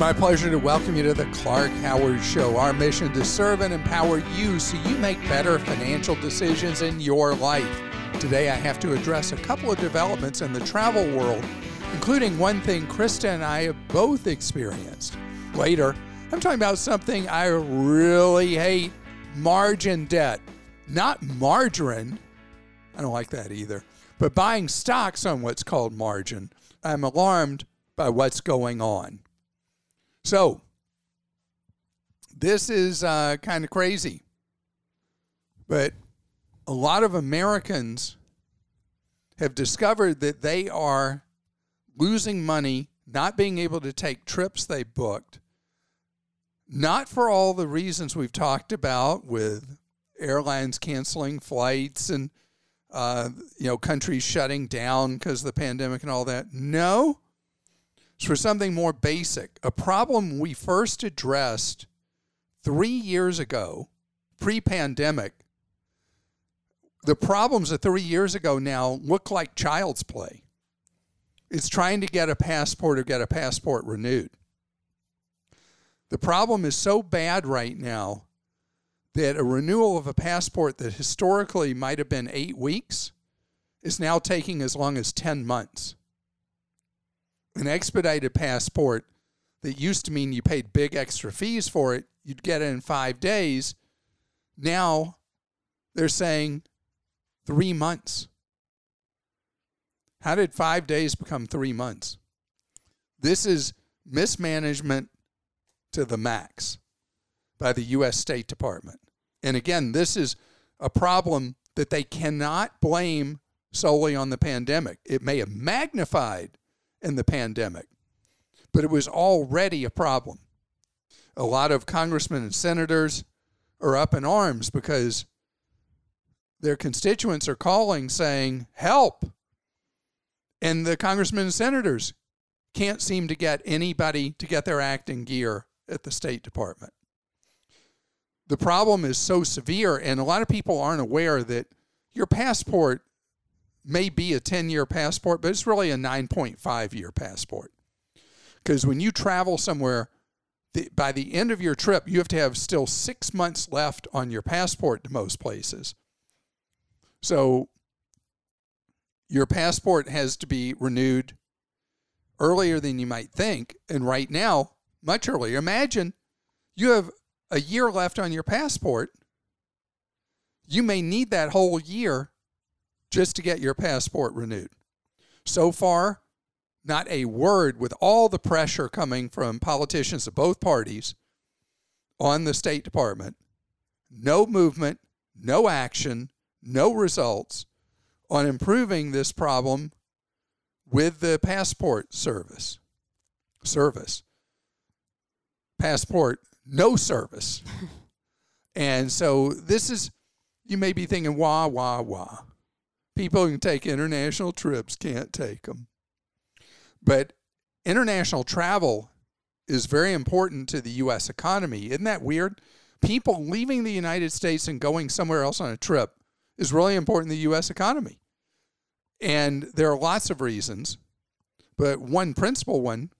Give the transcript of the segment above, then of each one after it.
My pleasure to welcome you to the Clark Howard Show. Our mission to serve and empower you so you make better financial decisions in your life. Today, I have to address a couple of developments in the travel world, including one thing Krista and I have both experienced. Later, I'm talking about something I really hate margin debt. Not margarine. I don't like that either. But buying stocks on what's called margin. I'm alarmed by what's going on. So, this is uh, kind of crazy. But a lot of Americans have discovered that they are losing money, not being able to take trips they booked, not for all the reasons we've talked about with airlines canceling flights and uh, you know countries shutting down because of the pandemic and all that. No, for something more basic. A problem we first addressed three years ago, pre-pandemic. The problems of three years ago now look like child's play. It's trying to get a passport or get a passport renewed. The problem is so bad right now that a renewal of a passport that historically might have been eight weeks is now taking as long as 10 months. An expedited passport that used to mean you paid big extra fees for it, you'd get it in five days. Now they're saying three months. How did five days become three months? This is mismanagement to the max by the U.S. State Department. And again, this is a problem that they cannot blame solely on the pandemic. It may have magnified in the pandemic, but it was already a problem. A lot of congressmen and senators are up in arms because their constituents are calling saying, help. And the congressmen and senators can't seem to get anybody to get their act in gear at the State Department. The problem is so severe, and a lot of people aren't aware that your passport may be a 10 year passport, but it's really a 9.5 year passport. Because when you travel somewhere, the, by the end of your trip, you have to have still six months left on your passport to most places. So your passport has to be renewed earlier than you might think. And right now, much earlier. Imagine you have a year left on your passport. You may need that whole year just to get your passport renewed. So far, not a word with all the pressure coming from politicians of both parties on the State Department. No movement, no action, no results on improving this problem with the passport service. Service passport, no service. and so this is, you may be thinking, wah, wah, wah. People who can take international trips can't take them. But international travel is very important to the U.S. economy. Isn't that weird? People leaving the United States and going somewhere else on a trip is really important to the U.S. economy. And there are lots of reasons, but one principal one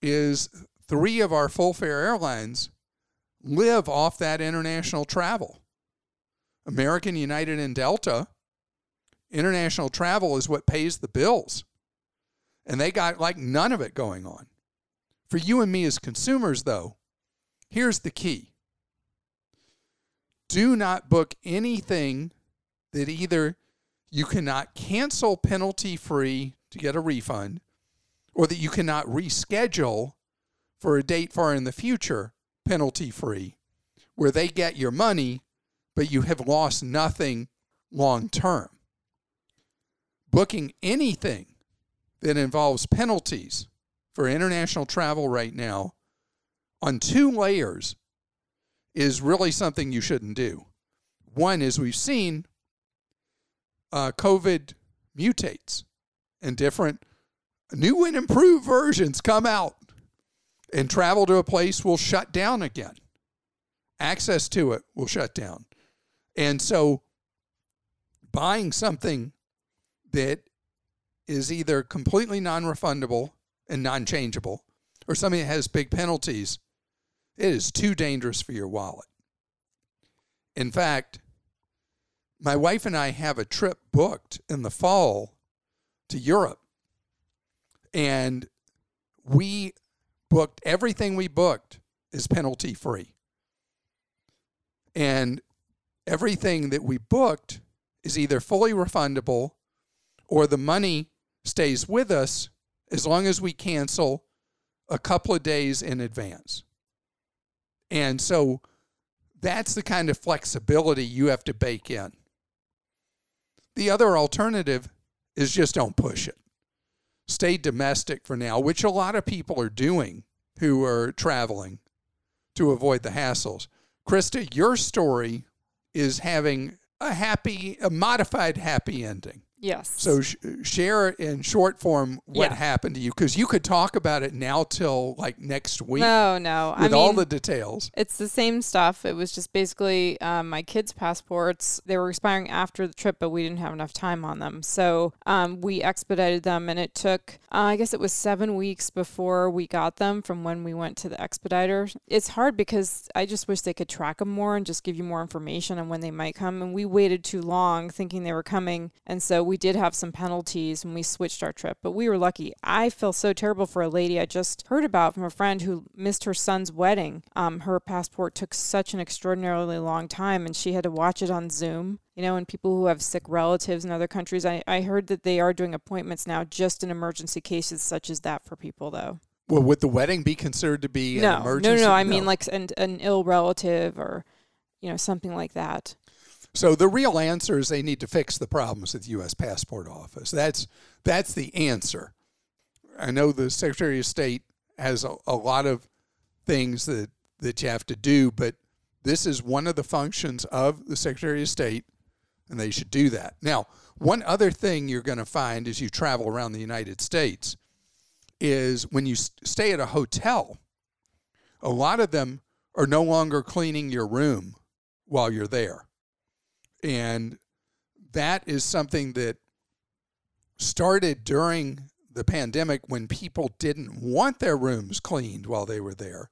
is three of our full fare airlines live off that international travel. American, United, and Delta, international travel is what pays the bills. And they got like none of it going on. For you and me as consumers, though, here's the key do not book anything that either you cannot cancel penalty free to get a refund or that you cannot reschedule for a date far in the future, penalty free, where they get your money, but you have lost nothing long term. Booking anything that involves penalties for international travel right now on two layers is really something you shouldn't do. One is we've seen uh, COVID mutates and different new and improved versions come out and travel to a place will shut down again. Access to it will shut down. And so buying something that is either completely non refundable and non changeable or something that has big penalties, it is too dangerous for your wallet. In fact, my wife and I have a trip booked in the fall to Europe. And we booked everything we booked is penalty free. And everything that we booked is either fully refundable or the money stays with us as long as we cancel a couple of days in advance. And so that's the kind of flexibility you have to bake in. The other alternative is just don't push it. Stay domestic for now, which a lot of people are doing who are traveling to avoid the hassles. Krista, your story is having a happy, a modified happy ending. Yes. So sh- share in short form what Yeah. happened to you because you could talk about it now till like next week no, no. with I all the details. It's the same stuff. It was just basically um, my kids' passports. They were expiring after the trip, but we didn't have enough time on them. So um, we expedited them, and it took, uh, I guess it was seven weeks before we got them from when we went to the expediter. It's hard because I just wish they could track them more and just give you more information on when they might come. And we waited too long thinking they were coming. And so we did have some penalties when we switched our trip, but we were lucky. I feel so terrible for a lady I just heard about from a friend who missed her son's wedding. Um, her passport took such an extraordinarily long time, and she had to watch it on Zoom. You know, and people who have sick relatives in other countries, I, I heard that they are doing appointments now just in emergency cases such as that for people, though. Well, would the wedding be considered to be no, an emergency? no, no, I mean like an, an ill relative or, you know, something like that. So the real answer is they need to fix the problems at the U.S. Passport Office. That's that's the answer. I know the Secretary of State has a, a lot of things that that you have to do, but this is one of the functions of the Secretary of State, and they should do that. Now, one other thing you're going to find as you travel around the United States is when you stay at a hotel, a lot of them are no longer cleaning your room while you're there. And that is something that started during the pandemic when people didn't want their rooms cleaned while they were there.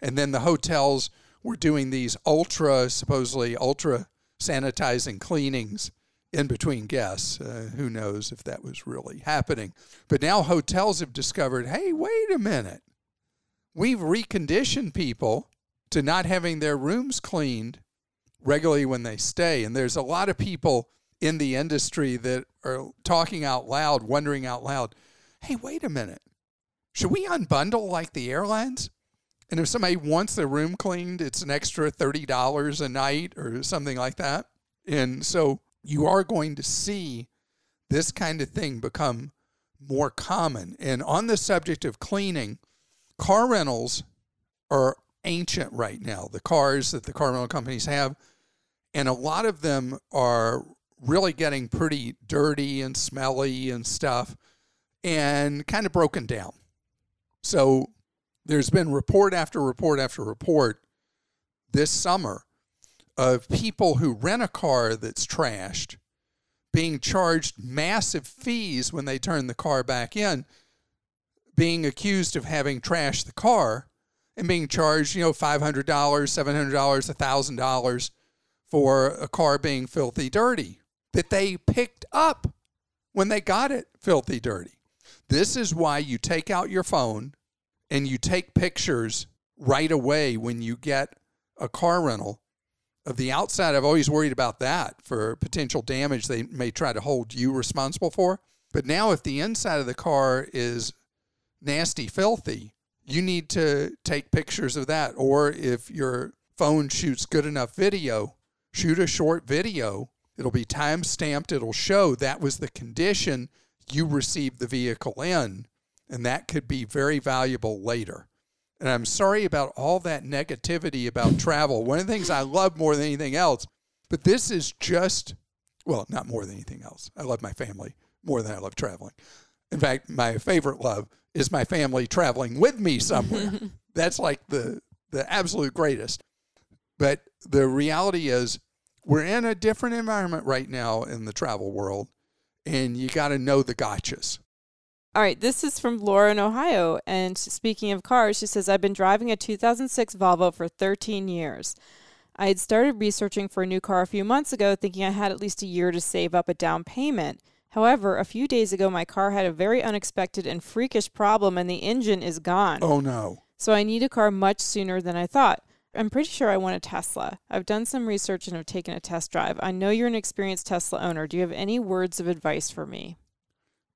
And then the hotels were doing these ultra, supposedly ultra sanitizing cleanings in between guests. Uh, who knows if that was really happening. But now hotels have discovered hey, wait a minute. We've reconditioned people to not having their rooms cleaned regularly when they stay. And there's a lot of people in the industry that are talking out loud, wondering out loud, hey, wait a minute. Should we unbundle like the airlines? And if somebody wants their room cleaned, it's an extra $30 a night or something like that. And so you are going to see this kind of thing become more common. And on the subject of cleaning, car rentals are ancient right now. The cars that the car rental companies have, and a lot of them are really getting pretty dirty and smelly and stuff and kind of broken down. So there's been report after report after report this summer of people who rent a car that's trashed being charged massive fees when they turn the car back in, being accused of having trashed the car and being charged, you know, $500, $700, $1,000 for a car being filthy dirty that they picked up when they got it filthy dirty. This is why you take out your phone and you take pictures right away when you get a car rental of the outside. I've always worried about that for potential damage they may try to hold you responsible for. But now, if the inside of the car is nasty, filthy, you need to take pictures of that. Or if your phone shoots good enough video, shoot a short video. It'll be time stamped. It'll show that was the condition you received the vehicle in. And that could be very valuable later. And I'm sorry about all that negativity about travel. One of the things I love more than anything else, but this is just Well, not more than anything else. I love my family more than I love traveling. In fact, my favorite love is my family traveling with me somewhere. That's like the the absolute greatest. But the reality is we're in a different environment right now in the travel world and you got to know the gotchas. All right, this is from Laura in Ohio. And speaking of cars, she says, I've been driving a 2006 Volvo for 13 years. I had started researching for a new car a few months ago, thinking I had at least a year to save up a down payment. However, a few days ago, my car had a very unexpected and freakish problem, and the engine is gone. Oh, no. So I need a car much sooner than I thought. I'm pretty sure I want a Tesla. I've done some research and have taken a test drive. I know you're an experienced Tesla owner. Do you have any words of advice for me?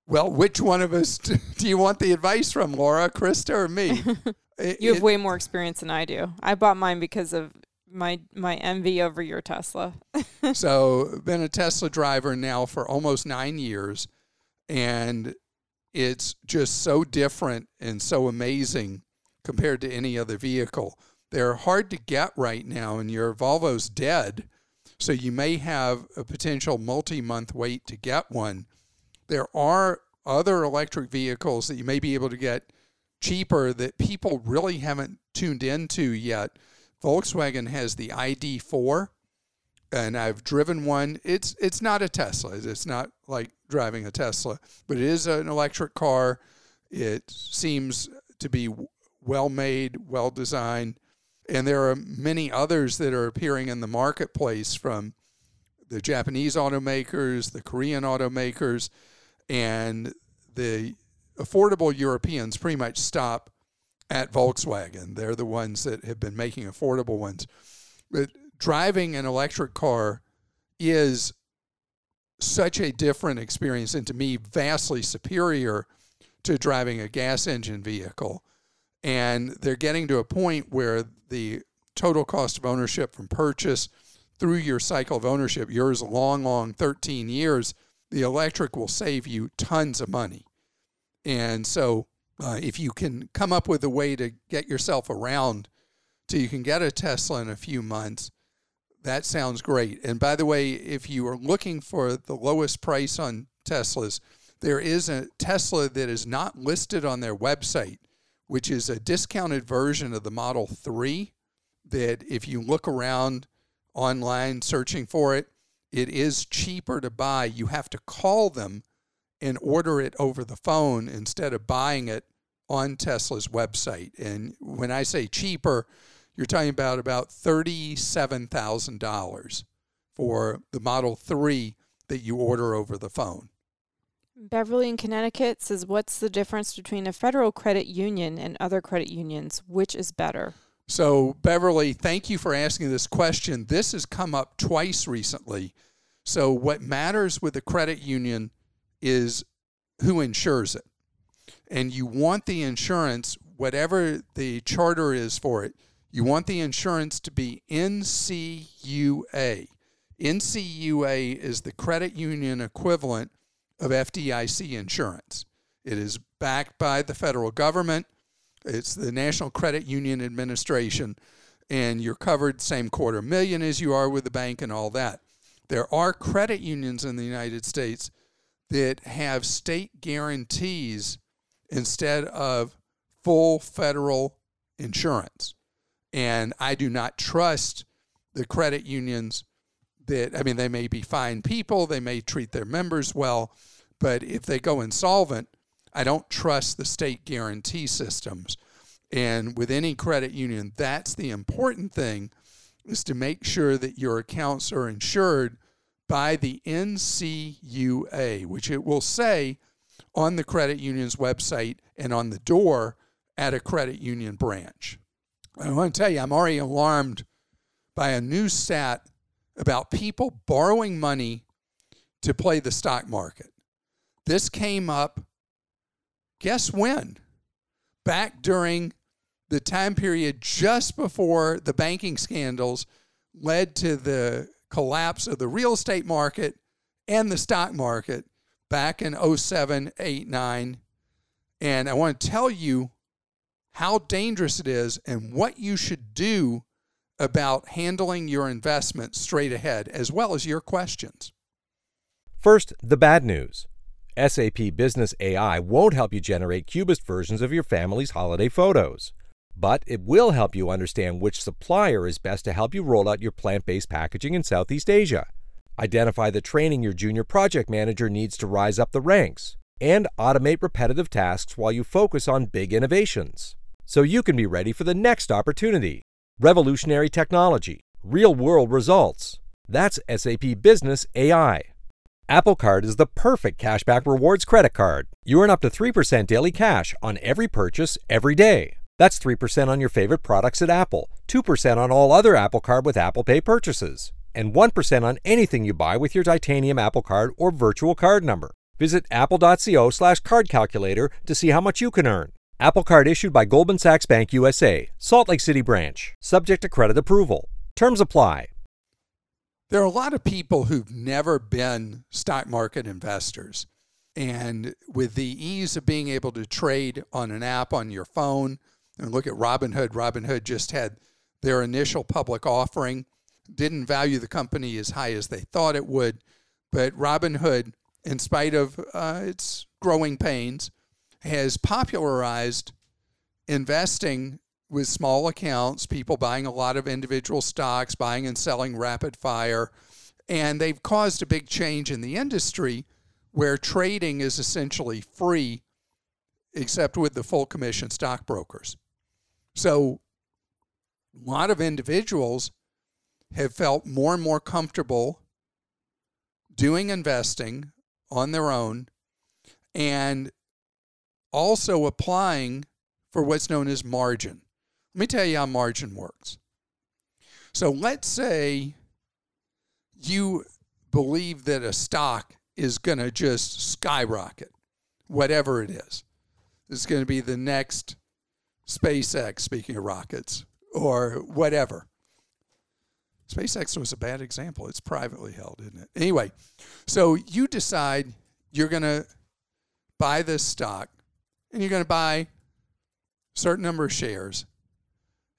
Well, which one of us do you want the advice from, Laura, Krista, or me? you have it, way more experience than I do. I bought mine because of my my envy over your Tesla. so, been a Tesla driver now for almost 9 years and it's just so different and so amazing compared to any other vehicle. They're hard to get right now and your Volvo's dead. So you may have a potential multi-month wait to get one. There are other electric vehicles that you may be able to get cheaper that people really haven't tuned into yet Volkswagen has the ID4, and I've driven one. It's it's not a Tesla. It's not like driving a Tesla, but it is an electric car. It seems to be well made, well designed, and there are many others that are appearing in the marketplace from the Japanese automakers, the Korean automakers, and the affordable Europeans pretty much stop at Volkswagen. They're the ones that have been making affordable ones. But driving an electric car is such a different experience and to me vastly superior to driving a gas engine vehicle. And they're getting to a point where the total cost of ownership from purchase through your cycle of ownership, yours long, long 13 years, the electric will save you tons of money. And so uh, if you can come up with a way to get yourself around so you can get a Tesla in a few months, that sounds great. And by the way, if you are looking for the lowest price on Teslas, there is a Tesla that is not listed on their website, which is a discounted version of the Model 3 that if you look around online searching for it, it is cheaper to buy. You have to call them and order it over the phone instead of buying it on Tesla's website. And when I say cheaper, you're talking about about $37,000 for the Model 3 that you order over the phone. Beverly in Connecticut says, What's the difference between a federal credit union and other credit unions? Which is better? So, Beverly, thank you for asking this question. This has come up twice recently. So, what matters with a credit union is who insures it and you want the insurance, whatever the charter is for it, you want the insurance to be NCUA. NCUA is the credit union equivalent of FDIC insurance. It is backed by the federal government. It's the National Credit Union Administration, and you're covered same quarter million as you are with the bank and all that. There are credit unions in the United States that have state guarantees instead of full federal insurance. And I do not trust the credit unions that, I mean, they may be fine people, they may treat their members well, but if they go insolvent, I don't trust the state guarantee systems. And with any credit union, that's the important thing is to make sure that your accounts are insured by the NCUA, which it will say on the credit union's website and on the door at a credit union branch. I want to tell you, I'm already alarmed by a new stat about people borrowing money to play the stock market. This came up, guess when? Back during the time period just before the banking scandals led to the collapse of the real estate market and the stock market back in 07, 8, 9. And I want to tell you how dangerous it is and what you should do about handling your investment straight ahead, as well as your questions. First, the bad news. SAP Business AI won't help you generate cubist versions of your family's holiday photos. But it will help you understand which supplier is best to help you roll out your plant based packaging in Southeast Asia. Identify the training your junior project manager needs to rise up the ranks. And automate repetitive tasks while you focus on big innovations. So you can be ready for the next opportunity. Revolutionary technology, real world results. That's SAP Business AI. Apple Card is the perfect cashback rewards credit card. You earn up to 3% daily cash on every purchase every day. That's 3% on your favorite products at Apple, 2% on all other Apple Card with Apple Pay purchases, and 1% on anything you buy with your titanium Apple Card or virtual card number. Visit apple.co slash card calculator to see how much you can earn. Apple Card issued by Goldman Sachs Bank USA, Salt Lake City branch, subject to credit approval. Terms apply. There are a lot of people who've never been stock market investors. And with the ease of being able to trade on an app on your phone, and look at Robinhood, Robinhood just had their initial public offering, didn't value the company as high as they thought it would. But Robinhood, in spite of uh, its growing pains, has popularized investing with small accounts, people buying a lot of individual stocks, buying and selling rapid fire. And they've caused a big change in the industry where trading is essentially free, except with the full commission stockbrokers. So a lot of individuals have felt more and more comfortable doing investing on their own and also applying for what's known as margin. Let me tell you how margin works. So let's say you believe that a stock is going to just skyrocket, whatever it is. It's going to be the next SpaceX, speaking of rockets, or whatever. SpaceX was a bad example. It's privately held, isn't it? Anyway, so you decide you're going to buy this stock and you're going to buy a certain number of shares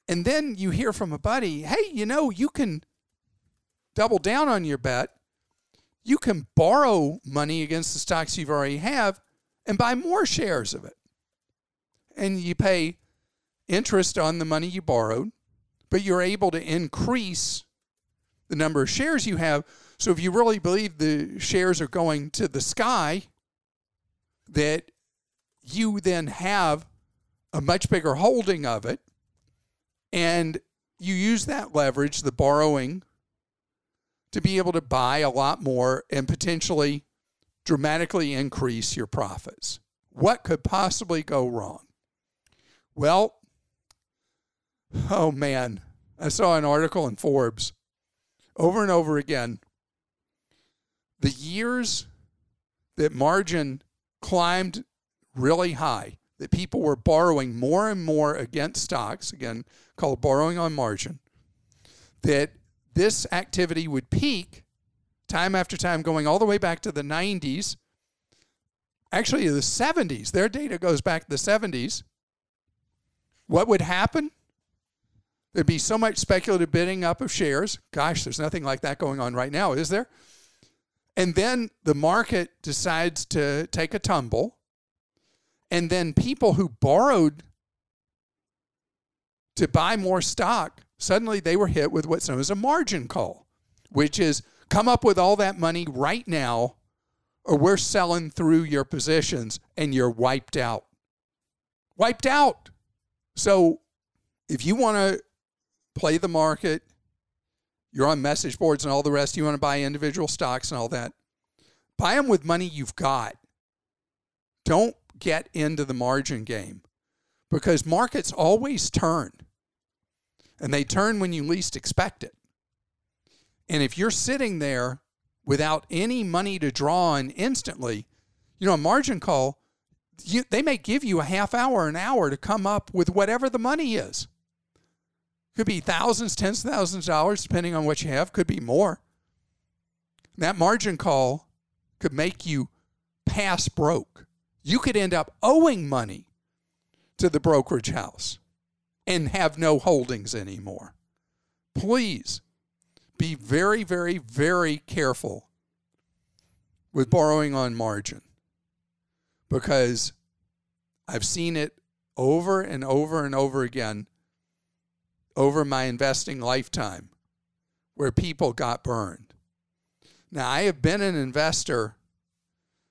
and then you hear from a buddy, hey, you know, you can double down on your bet. You can borrow money against the stocks you've already have and buy more shares of it. And you pay interest on the money you borrowed, but you're able to increase the number of shares you have. So if you really believe the shares are going to the sky, that you then have a much bigger holding of it and you use that leverage, the borrowing, to be able to buy a lot more and potentially dramatically increase your profits. What could possibly go wrong? Well, oh man, I saw an article in Forbes over and over again. The years that margin climbed really high, that people were borrowing more and more against stocks, again, called borrowing on margin, that this activity would peak time after time, going all the way back to the 90s, actually the 70s. Their data goes back to the 70s. What would happen? There'd be so much speculative bidding up of shares. Gosh, there's nothing like that going on right now, is there? And then the market decides to take a tumble. And then people who borrowed to buy more stock, suddenly they were hit with what's known as a margin call, which is come up with all that money right now, or we're selling through your positions and you're wiped out. Wiped out. So if you want to play the market, you're on message boards and all the rest, you want to buy individual stocks and all that, buy them with money you've got. Don't get into the margin game because markets always turn and they turn when you least expect it. And if you're sitting there without any money to draw on instantly, you know, a margin call, you, they may give you a half hour, an hour to come up with whatever the money is. Could be thousands, tens of thousands of dollars, depending on what you have, could be more. That margin call could make you pass broke. You could end up owing money to the brokerage house and have no holdings anymore. Please be very, very, very careful with borrowing on margin because I've seen it over and over and over again over my investing lifetime where people got burned. Now, I have been an investor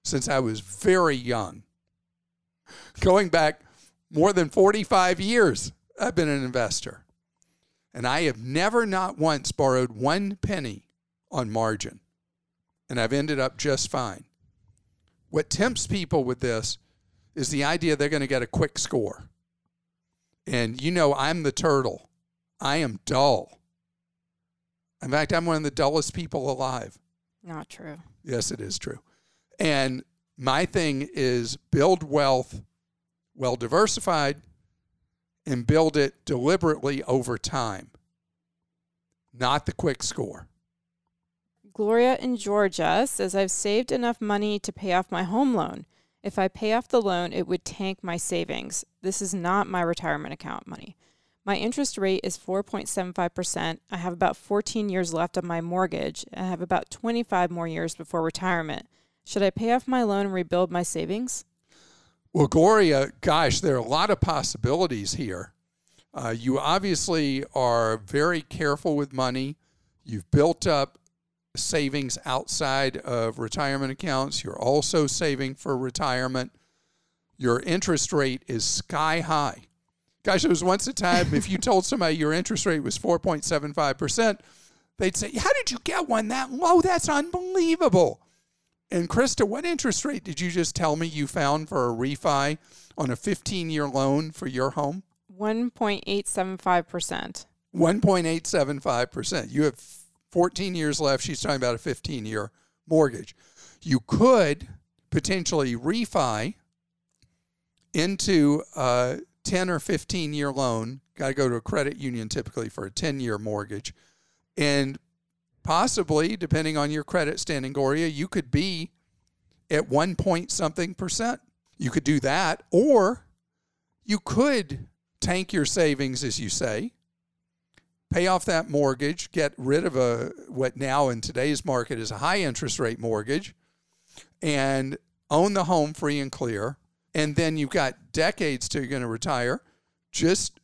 since I was very young. Going back more than 45 years, I've been an investor. And I have never, not once, borrowed one penny on margin. And I've ended up just fine. What tempts people with this is the idea they're going to get a quick score. And you know, I'm the turtle. I am dull. In fact, I'm one of the dullest people alive. Not true. Yes, it is true. And my thing is build wealth well diversified and build it deliberately over time, not the quick score. Gloria in Georgia says, I've saved enough money to pay off my home loan. If I pay off the loan, it would tank my savings. This is not my retirement account money. My interest rate is 4.75%. I have about 14 years left on my mortgage and I have about 25 more years before retirement. Should I pay off my loan and rebuild my savings? Well, Gloria, gosh, there are a lot of possibilities here. Uh, you obviously are very careful with money. You've built up savings outside of retirement accounts. You're also saving for retirement. Your interest rate is sky high. Gosh, there was once a time if you told somebody your interest rate was 4.75%, they'd say, How did you get one that low? That's unbelievable. And Krista, what interest rate did you just tell me you found for a refi on a 15 year loan for your home? 1.875%. 1.875%. You have 14 years left. She's talking about a 15 year mortgage. You could potentially refi into a 10 or 15 year loan. Got to go to a credit union typically for a 10 year mortgage. And possibly, depending on your credit standing, Gloria, you could be at one point something percent. You could do that, or you could tank your savings, as you say, pay off that mortgage, get rid of a what now in today's market is a high interest rate mortgage, and own the home free and clear. And then you've got decades till you're going to retire. Just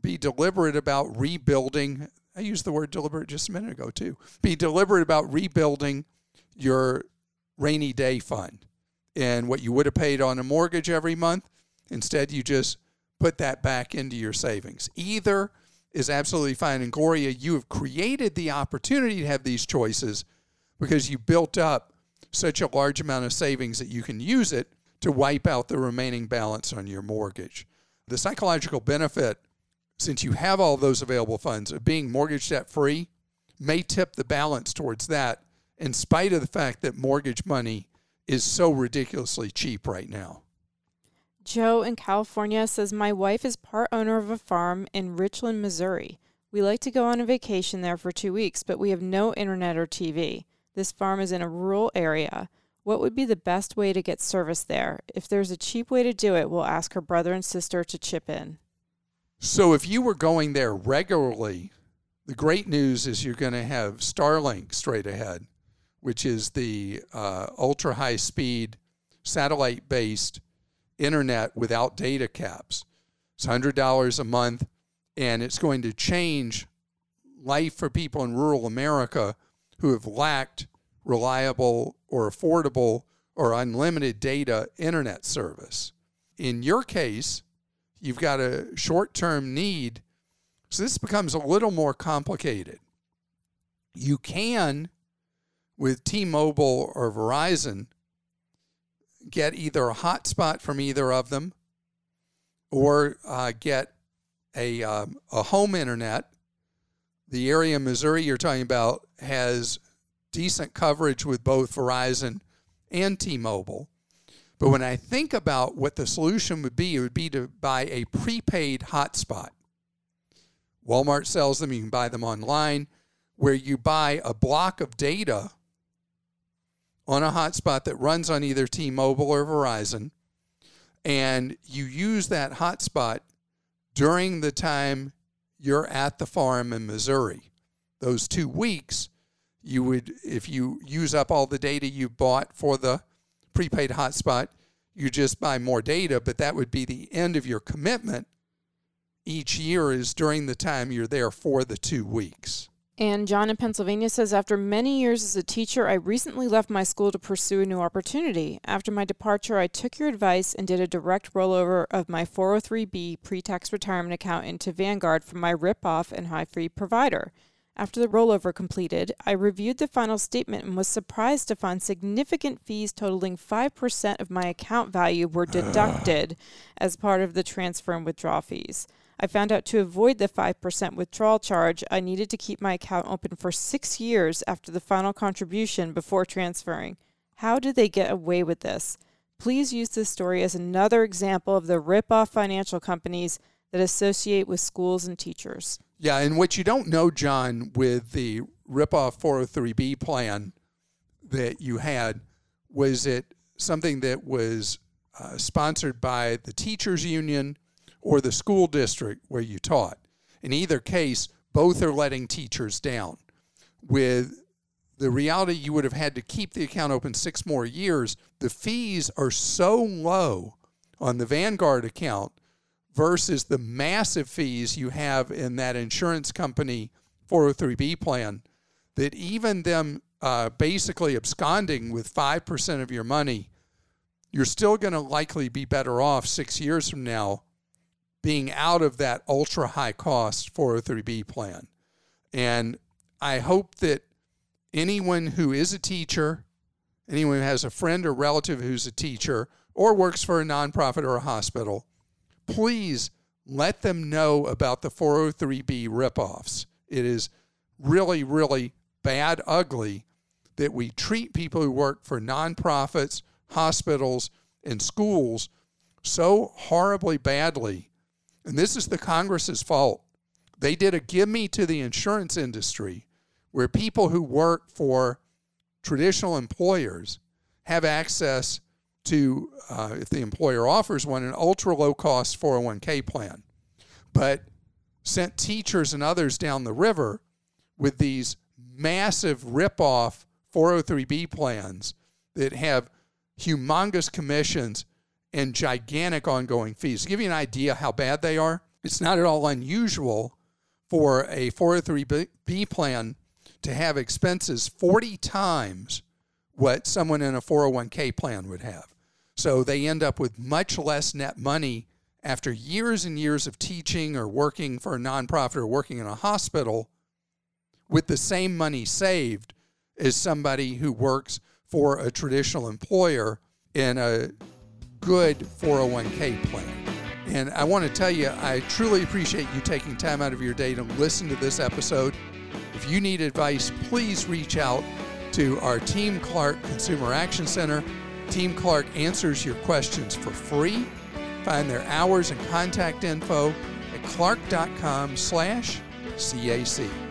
be deliberate about rebuilding. I used the word deliberate just a minute ago, too. Be deliberate about rebuilding your rainy day fund and what you would have paid on a mortgage every month. Instead, you just put that back into your savings. Either is absolutely fine. And Gloria, you have created the opportunity to have these choices because you built up such a large amount of savings that you can use it to wipe out the remaining balance on your mortgage. The psychological benefit, since you have all those available funds, of being mortgage debt free may tip the balance towards that, in spite of the fact that mortgage money is so ridiculously cheap right now. Joe in California says, My wife is part owner of a farm in Richland, Missouri. We like to go on a vacation there for two weeks, but we have no internet or TV. This farm is in a rural area. What would be the best way to get service there? If there's a cheap way to do it, we'll ask her brother and sister to chip in. So, if you were going there regularly, the great news is you're going to have Starlink straight ahead, which is the uh, ultra high speed satellite based internet without data caps. It's $100 a month, and it's going to change life for people in rural America who have lacked reliable or affordable or unlimited data internet service. In your case, you've got a short term need, so this becomes a little more complicated. You can, with T Mobile or Verizon, get either a hotspot from either of them or uh, get a, um, a home internet. The area in Missouri you're talking about has decent coverage with both Verizon and T Mobile. But when I think about what the solution would be, it would be to buy a prepaid hotspot. Walmart sells them, you can buy them online, where you buy a block of data on a hotspot that runs on either T Mobile or Verizon, and you use that hotspot during the time you're at the farm in Missouri. Those two weeks, you would, if you use up all the data you bought for the prepaid hotspot, you just buy more data, but that would be the end of your commitment each year is during the time you're there for the two weeks. And John in Pennsylvania says, After many years as a teacher, I recently left my school to pursue a new opportunity. After my departure, I took your advice and did a direct rollover of my 403b pre tax retirement account into Vanguard from my rip off and high fee provider. After the rollover completed, I reviewed the final statement and was surprised to find significant fees totaling 5% of my account value were deducted as part of the transfer and withdrawal fees. I found out to avoid the 5% withdrawal charge, I needed to keep my account open for six years after the final contribution before transferring. How did they get away with this? Please use this story as another example of the rip-off financial companies that associate with schools and teachers. Yeah, and what you don't know, John, with the rip-off 403b plan that you had, was it something that was uh, sponsored by the teachers union or the school district where you taught. In either case, both are letting teachers down. With the reality, you would have had to keep the account open six more years. The fees are so low on the Vanguard account versus the massive fees you have in that insurance company 403b plan that even them uh, basically absconding with 5% of your money, you're still going to likely be better off six years from now being out of that ultra high cost 403b plan. And I hope that anyone who is a teacher, anyone who has a friend or relative who's a teacher or works for a nonprofit or a hospital, please let them know about the 403b ripoffs. It is really, really bad, ugly that we treat people who work for nonprofits, hospitals, and schools so horribly badly and this is the Congress's fault. They did a give me to the insurance industry where people who work for traditional employers have access to, uh, if the employer offers one, an ultra low cost 401k plan, but sent teachers and others down the river with these massive rip-off 403b plans that have humongous commissions and gigantic ongoing fees. To give you an idea how bad they are, it's not at all unusual for a 403b plan to have expenses 40 times what someone in a 401k plan would have. So they end up with much less net money after years and years of teaching or working for a nonprofit or working in a hospital with the same money saved as somebody who works for a traditional employer in a good 401k plan. And I want to tell you, I truly appreciate you taking time out of your day to listen to this episode. If you need advice, please reach out to our Team Clark Consumer Action Center. Team Clark answers your questions for free. Find their hours and contact info at clark.com slash CAC.